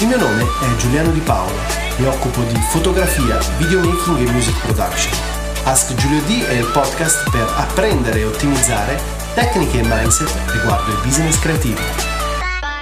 Il mio nome è Giuliano Di Paolo, mi occupo di fotografia, videomaking e music production. Ask Giulio D è il podcast per apprendere e ottimizzare tecniche e mindset riguardo i business creativi.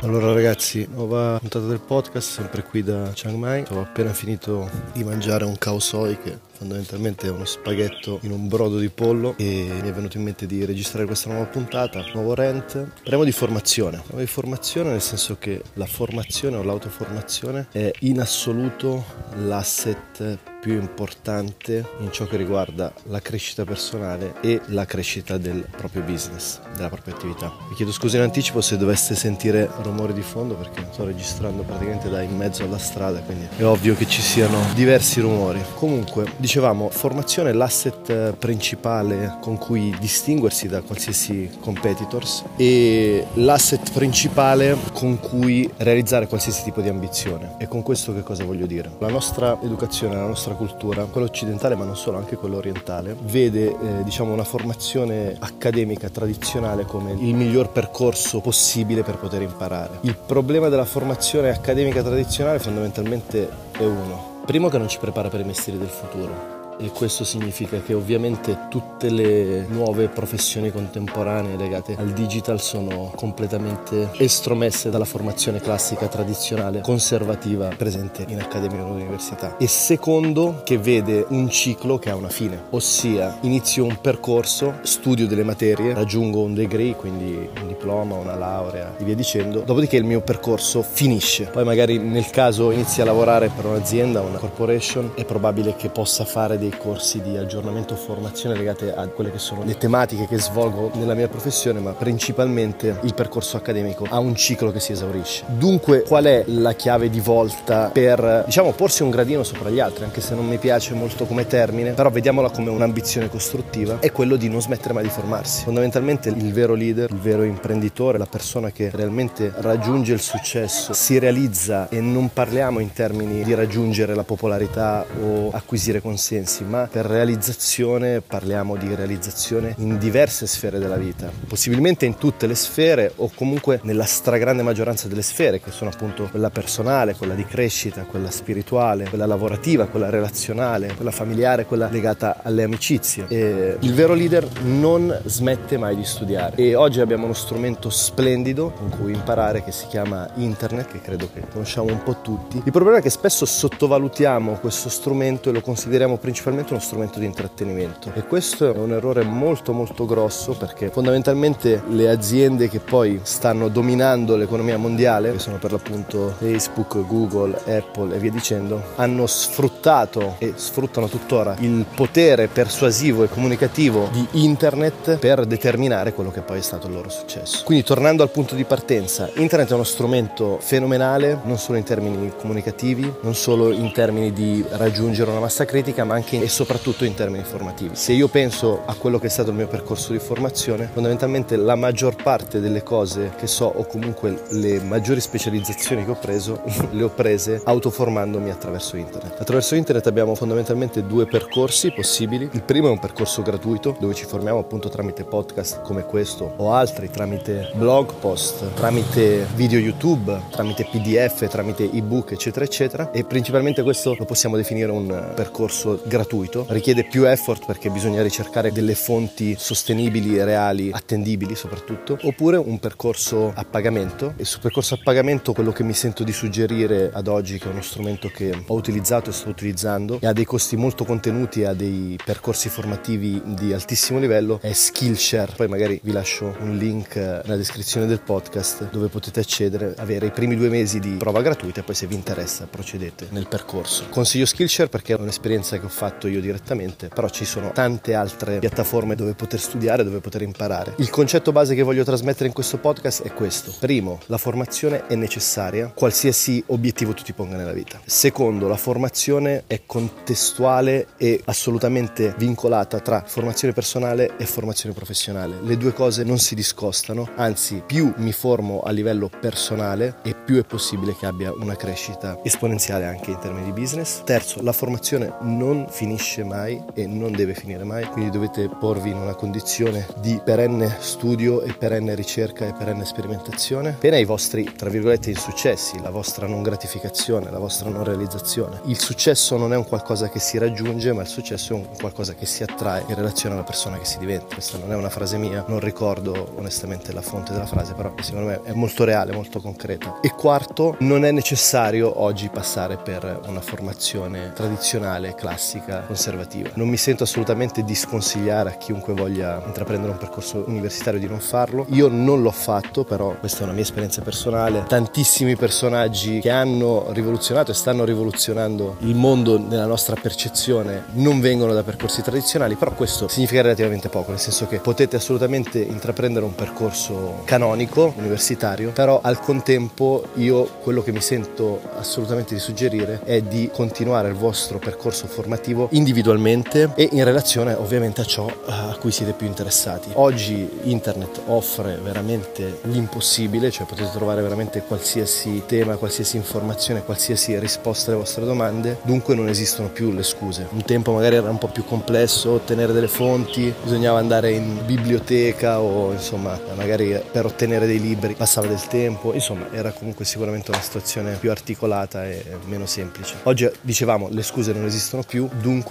Allora ragazzi, nuova puntata del podcast, sempre qui da Chiang Mai. Ho appena finito di mangiare un khao soi che fondamentalmente uno spaghetto in un brodo di pollo e mi è venuto in mente di registrare questa nuova puntata, nuovo rent. Parliamo di formazione. Parliamo di formazione nel senso che la formazione o l'autoformazione è in assoluto l'asset più importante in ciò che riguarda la crescita personale e la crescita del proprio business, della propria attività. Vi chiedo scusa in anticipo se doveste sentire rumori di fondo perché sto registrando praticamente da in mezzo alla strada, quindi è ovvio che ci siano diversi rumori. Comunque, dicevamo, formazione è l'asset principale con cui distinguersi da qualsiasi competitors e l'asset principale con cui realizzare qualsiasi tipo di ambizione. E con questo che cosa voglio dire? La nostra educazione, la nostra cultura, quella occidentale ma non solo, anche quella orientale, vede eh, diciamo una formazione accademica tradizionale come il miglior percorso possibile per poter imparare. Il problema della formazione accademica tradizionale fondamentalmente è uno. Primo che non ci prepara per i mestieri del futuro e questo significa che ovviamente tutte le nuove professioni contemporanee legate al digital sono completamente estromesse dalla formazione classica tradizionale conservativa presente in accademia o all'università e secondo che vede un ciclo che ha una fine ossia inizio un percorso studio delle materie raggiungo un degree quindi un diploma una laurea e via dicendo. Dopodiché il mio percorso finisce. Poi magari nel caso inizi a lavorare per un'azienda una corporation è probabile che possa fare dei dei corsi di aggiornamento formazione legate a quelle che sono le tematiche che svolgo nella mia professione, ma principalmente il percorso accademico ha un ciclo che si esaurisce. Dunque, qual è la chiave di volta per, diciamo, porsi un gradino sopra gli altri, anche se non mi piace molto come termine, però vediamola come un'ambizione costruttiva, è quello di non smettere mai di formarsi. Fondamentalmente il vero leader, il vero imprenditore, la persona che realmente raggiunge il successo, si realizza e non parliamo in termini di raggiungere la popolarità o acquisire consensi, diversi, ma per realizzazione parliamo di realizzazione in diverse sfere della vita, possibilmente in tutte le sfere o comunque nella stragrande maggioranza delle sfere, che sono appunto quella personale, quella di crescita, quella spirituale, quella lavorativa, quella relazionale, quella familiare, quella legata alle amicizie. E il vero leader non smette mai di studiare e oggi abbiamo uno strumento splendido con cui imparare che si chiama internet, che credo che conosciamo un po' tutti. Il problema è che spesso sottovalutiamo questo strumento e lo consideriamo principalmente principalmente uno strumento di intrattenimento e questo è un errore molto molto grosso perché fondamentalmente le aziende che poi stanno dominando l'economia mondiale, che sono per l'appunto Facebook, Google, Apple e via dicendo, hanno sfruttato e sfruttano tuttora il potere persuasivo e comunicativo di internet per determinare quello che poi è stato il loro successo. Quindi tornando al punto di partenza, internet è uno strumento fenomenale non solo in termini comunicativi, non solo in termini di raggiungere una massa critica, ma anche e soprattutto in termini formativi. Se io penso a quello che è stato il mio percorso di formazione, fondamentalmente la maggior parte delle cose che so o comunque le maggiori specializzazioni che ho preso le ho prese autoformandomi attraverso internet. Attraverso internet abbiamo fondamentalmente due percorsi possibili. Il primo è un percorso gratuito dove ci formiamo appunto tramite podcast come questo o altri, tramite blog post, tramite video YouTube, tramite PDF, tramite ebook eccetera eccetera e principalmente questo lo possiamo definire un percorso gratuito gratuito, richiede più effort perché bisogna ricercare delle fonti sostenibili reali, attendibili soprattutto, oppure un percorso a pagamento e sul percorso a pagamento quello che mi sento di suggerire ad oggi che è uno strumento che ho utilizzato e sto utilizzando e ha dei costi molto contenuti, ha dei percorsi formativi di altissimo livello è Skillshare, poi magari vi lascio un link nella descrizione del podcast dove potete accedere, avere i primi due mesi di prova gratuita e poi se vi interessa procedete nel percorso. Consiglio Skillshare perché è un'esperienza che ho fatto fatto io direttamente, però ci sono tante altre piattaforme dove poter studiare, dove poter imparare. Il concetto base che voglio trasmettere in questo podcast è questo. Primo, la formazione è necessaria, qualsiasi obiettivo tu ti ponga nella vita. Secondo, la formazione è contestuale e assolutamente vincolata tra formazione personale e formazione professionale. Le due cose non si discostano, anzi più mi formo a livello personale e più è possibile che abbia una crescita esponenziale anche in termini di business. Terzo, la formazione non finisce mai e non deve finire mai, quindi dovete porvi in una condizione di perenne studio e perenne ricerca e perenne sperimentazione, pena i vostri, tra virgolette, insuccessi, la vostra non gratificazione, la vostra non realizzazione. Il successo non è un qualcosa che si raggiunge, ma il successo è un qualcosa che si attrae in relazione alla persona che si diventa. Questa non è una frase mia, non ricordo onestamente la fonte della frase, però secondo me è molto reale, molto concreta. E quarto, non è necessario oggi passare per una formazione tradizionale, classica, conservativa. Non mi sento assolutamente di sconsigliare a chiunque voglia intraprendere un percorso universitario di non farlo. Io non l'ho fatto, però questa è una mia esperienza personale. Tantissimi personaggi che hanno rivoluzionato e stanno rivoluzionando il mondo nella nostra percezione non vengono da percorsi tradizionali, però questo significa relativamente poco, nel senso che potete assolutamente intraprendere un percorso canonico, universitario, però al contempo io quello che mi sento assolutamente di suggerire è di continuare il vostro percorso formativo individualmente e in relazione ovviamente a ciò a cui siete più interessati. Oggi internet offre veramente l'impossibile, cioè potete trovare veramente qualsiasi tema, qualsiasi informazione, qualsiasi risposta alle vostre domande, dunque non esistono più le scuse. Un tempo magari era un po' più complesso ottenere delle fonti, bisognava andare in biblioteca o insomma magari per ottenere dei libri passava del tempo, insomma era comunque sicuramente una situazione più articolata e meno semplice. Oggi dicevamo le scuse non esistono più,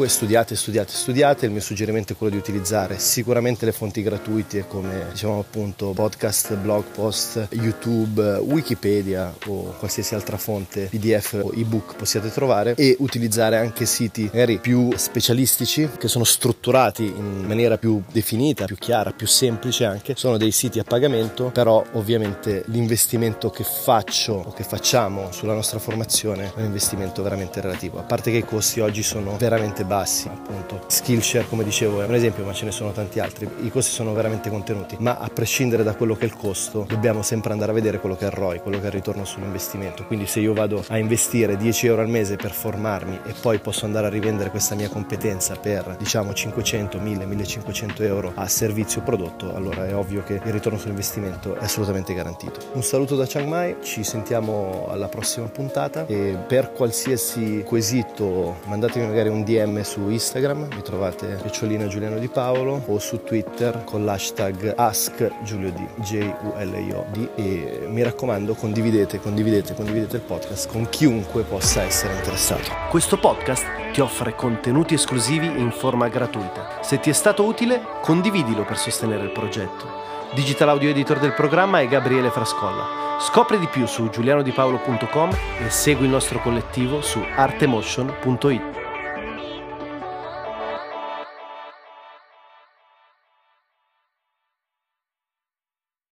studiate, studiate, studiate, il mio suggerimento è quello di utilizzare sicuramente le fonti gratuite come diciamo appunto podcast, blog post, YouTube, Wikipedia o qualsiasi altra fonte PDF o ebook possiate trovare e utilizzare anche siti magari più specialistici che sono strutturati in maniera più definita, più chiara, più semplice anche. Sono dei siti a pagamento, però ovviamente l'investimento che faccio o che facciamo sulla nostra formazione è un investimento veramente relativo. A parte che i costi oggi sono veramente bassi, appunto. Skillshare, come dicevo, è un esempio, ma ce ne sono tanti altri. I costi sono veramente contenuti, ma a prescindere da quello che è il costo, dobbiamo sempre andare a vedere quello che è il ROI, quello che è il ritorno sull'investimento. Quindi se io vado a investire 10 euro al mese per formarmi e poi posso andare a rivendere questa mia competenza per diciamo 500, 1000, 1500 euro a servizio prodotto, allora è ovvio che il ritorno sull'investimento è assolutamente garantito. Un saluto da Chiang Mai, ci sentiamo alla prossima puntata e per qualsiasi quesito mandatemi magari un DM su Instagram, mi trovate Picciolina Giuliano Di Paolo o su Twitter con l'hashtag AskGiulioD, J-U-L-I-O-D e mi raccomando condividete, condividete, condividete il podcast con chiunque possa essere interessato. Questo podcast ti offre contenuti esclusivi in forma gratuita. Se ti è stato utile, condividilo per sostenere il progetto. Digital audio editor del programma è Gabriele Frascolla. Scopri di più su giulianodipaolo.com e segui il nostro collettivo su artemotion.it.